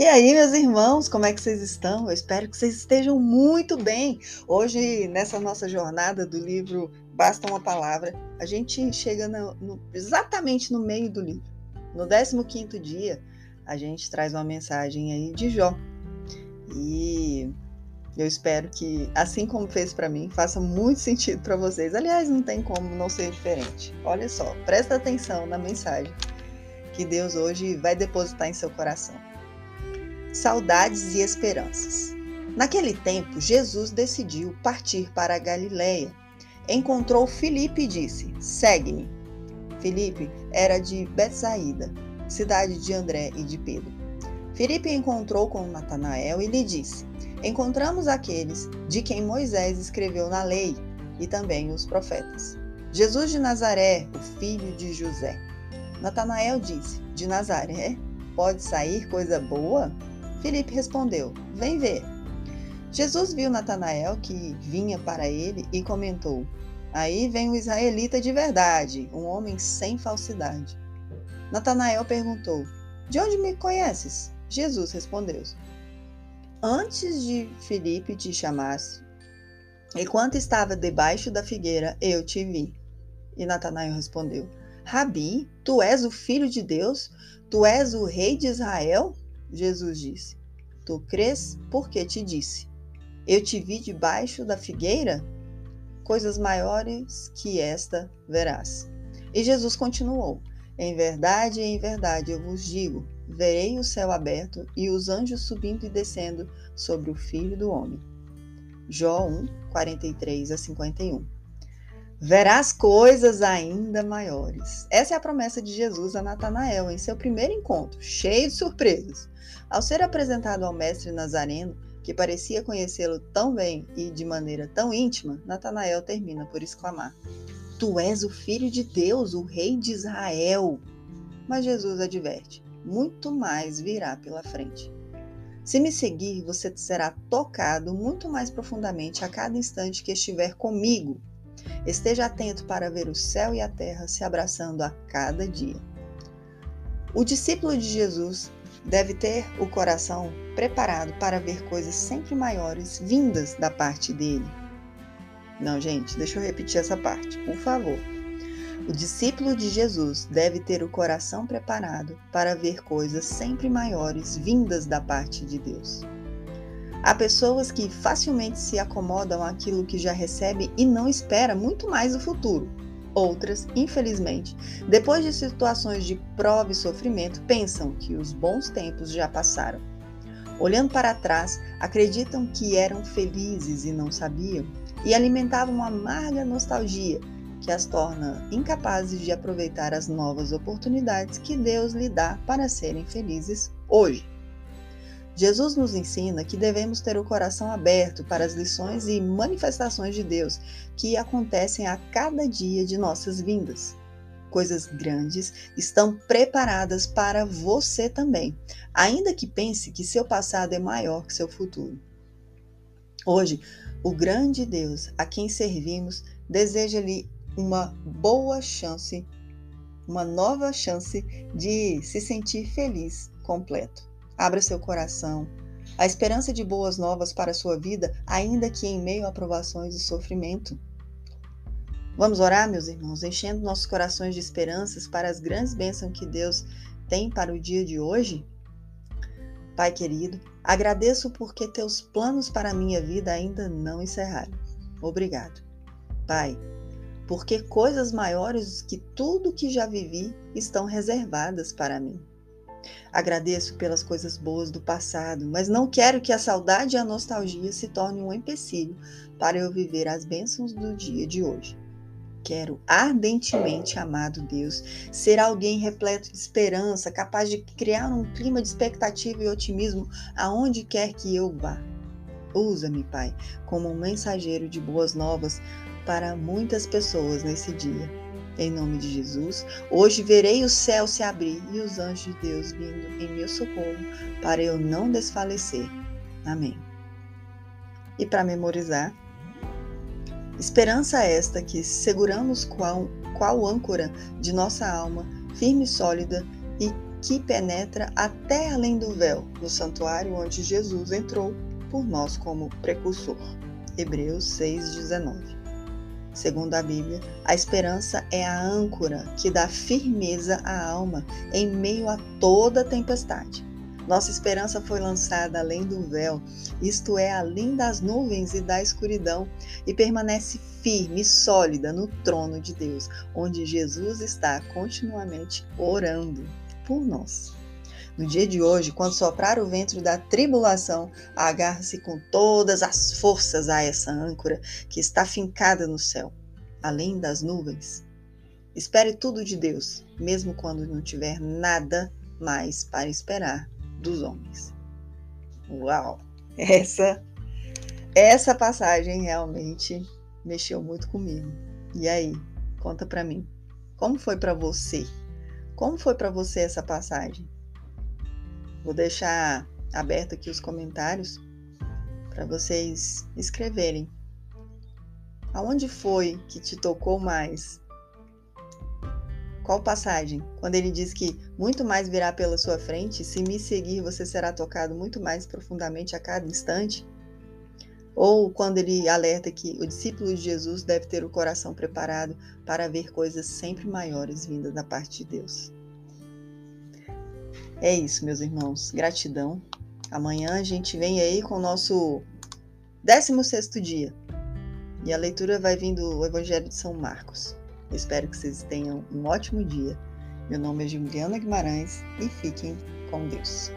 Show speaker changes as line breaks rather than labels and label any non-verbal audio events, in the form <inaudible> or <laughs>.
E aí, meus irmãos, como é que vocês estão? Eu espero que vocês estejam muito bem. Hoje, nessa nossa jornada do livro Basta uma Palavra, a gente chega no, no, exatamente no meio do livro. No 15 dia, a gente traz uma mensagem aí de Jó. E eu espero que, assim como fez para mim, faça muito <laughs> sentido para vocês. Aliás, não tem como não ser diferente. Olha só, presta atenção na mensagem que Deus hoje vai depositar em seu coração. Saudades e esperanças. Naquele tempo, Jesus decidiu partir para a Galiléia. Encontrou Filipe e disse: Segue-me. Filipe era de Betsaída, cidade de André e de Pedro. Filipe encontrou com Natanael e lhe disse: Encontramos aqueles de quem Moisés escreveu na lei e também os profetas. Jesus de Nazaré, o filho de José. Natanael disse: De Nazaré pode sair coisa boa? Filipe respondeu: Vem ver. Jesus viu Natanael que vinha para ele e comentou: Aí vem o israelita de verdade, um homem sem falsidade. Natanael perguntou: De onde me conheces? Jesus respondeu: Antes de Filipe te chamasse, enquanto estava debaixo da figueira, eu te vi. E Natanael respondeu: Rabi, tu és o filho de Deus? Tu és o rei de Israel? Jesus disse: Tu crês porque te disse: Eu te vi debaixo da figueira? Coisas maiores que esta verás. E Jesus continuou: Em verdade, em verdade eu vos digo: verei o céu aberto e os anjos subindo e descendo sobre o Filho do Homem. Jó 1, 43 a 51 verás coisas ainda maiores. Essa é a promessa de Jesus a Natanael em seu primeiro encontro, cheio de surpresas. Ao ser apresentado ao mestre Nazareno, que parecia conhecê-lo tão bem e de maneira tão íntima, Natanael termina por exclamar: Tu és o filho de Deus, o rei de Israel. Mas Jesus adverte: muito mais virá pela frente. Se me seguir, você será tocado muito mais profundamente a cada instante que estiver comigo Esteja atento para ver o céu e a terra se abraçando a cada dia. O discípulo de Jesus deve ter o coração preparado para ver coisas sempre maiores vindas da parte dele. Não, gente, deixa eu repetir essa parte, por favor. O discípulo de Jesus deve ter o coração preparado para ver coisas sempre maiores vindas da parte de Deus. Há pessoas que facilmente se acomodam àquilo que já recebe e não espera muito mais do futuro. Outras, infelizmente, depois de situações de prova e sofrimento, pensam que os bons tempos já passaram. Olhando para trás, acreditam que eram felizes e não sabiam, e alimentavam uma amarga nostalgia que as torna incapazes de aproveitar as novas oportunidades que Deus lhe dá para serem felizes hoje. Jesus nos ensina que devemos ter o coração aberto para as lições e manifestações de Deus que acontecem a cada dia de nossas vindas. Coisas grandes estão preparadas para você também, ainda que pense que seu passado é maior que seu futuro. Hoje, o grande Deus a quem servimos deseja-lhe uma boa chance, uma nova chance de se sentir feliz completo. Abra seu coração. A esperança de boas novas para a sua vida, ainda que em meio a provações e sofrimento. Vamos orar, meus irmãos, enchendo nossos corações de esperanças para as grandes bênçãos que Deus tem para o dia de hoje? Pai querido, agradeço porque teus planos para a minha vida ainda não encerraram. Obrigado. Pai, porque coisas maiores que tudo que já vivi estão reservadas para mim. Agradeço pelas coisas boas do passado, mas não quero que a saudade e a nostalgia se tornem um empecilho para eu viver as bênçãos do dia de hoje. Quero ardentemente, amado Deus, ser alguém repleto de esperança, capaz de criar um clima de expectativa e otimismo aonde quer que eu vá. Usa-me, Pai, como um mensageiro de boas novas para muitas pessoas nesse dia em nome de Jesus. Hoje verei o céu se abrir e os anjos de Deus vindo em meu socorro, para eu não desfalecer. Amém. E para memorizar, esperança esta que seguramos qual, qual âncora de nossa alma, firme e sólida, e que penetra até além do véu, no santuário onde Jesus entrou por nós como precursor. Hebreus 6:19. Segundo a Bíblia, a esperança é a âncora que dá firmeza à alma em meio a toda tempestade. Nossa esperança foi lançada além do véu, isto é, além das nuvens e da escuridão, e permanece firme e sólida no trono de Deus, onde Jesus está continuamente orando por nós. No dia de hoje, quando soprar o vento da tribulação, agarre-se com todas as forças a essa âncora que está fincada no céu, além das nuvens. Espere tudo de Deus, mesmo quando não tiver nada mais para esperar dos homens. Uau! Essa essa passagem realmente mexeu muito comigo. E aí, conta para mim, como foi para você? Como foi para você essa passagem? Vou deixar aberto aqui os comentários para vocês escreverem. Aonde foi que te tocou mais? Qual passagem? Quando ele diz que muito mais virá pela sua frente, se me seguir, você será tocado muito mais profundamente a cada instante? Ou quando ele alerta que o discípulo de Jesus deve ter o coração preparado para ver coisas sempre maiores vindas da parte de Deus? É isso, meus irmãos. Gratidão. Amanhã a gente vem aí com o nosso 16 dia. E a leitura vai vir do Evangelho de São Marcos. Espero que vocês tenham um ótimo dia. Meu nome é Juliana Guimarães e fiquem com Deus.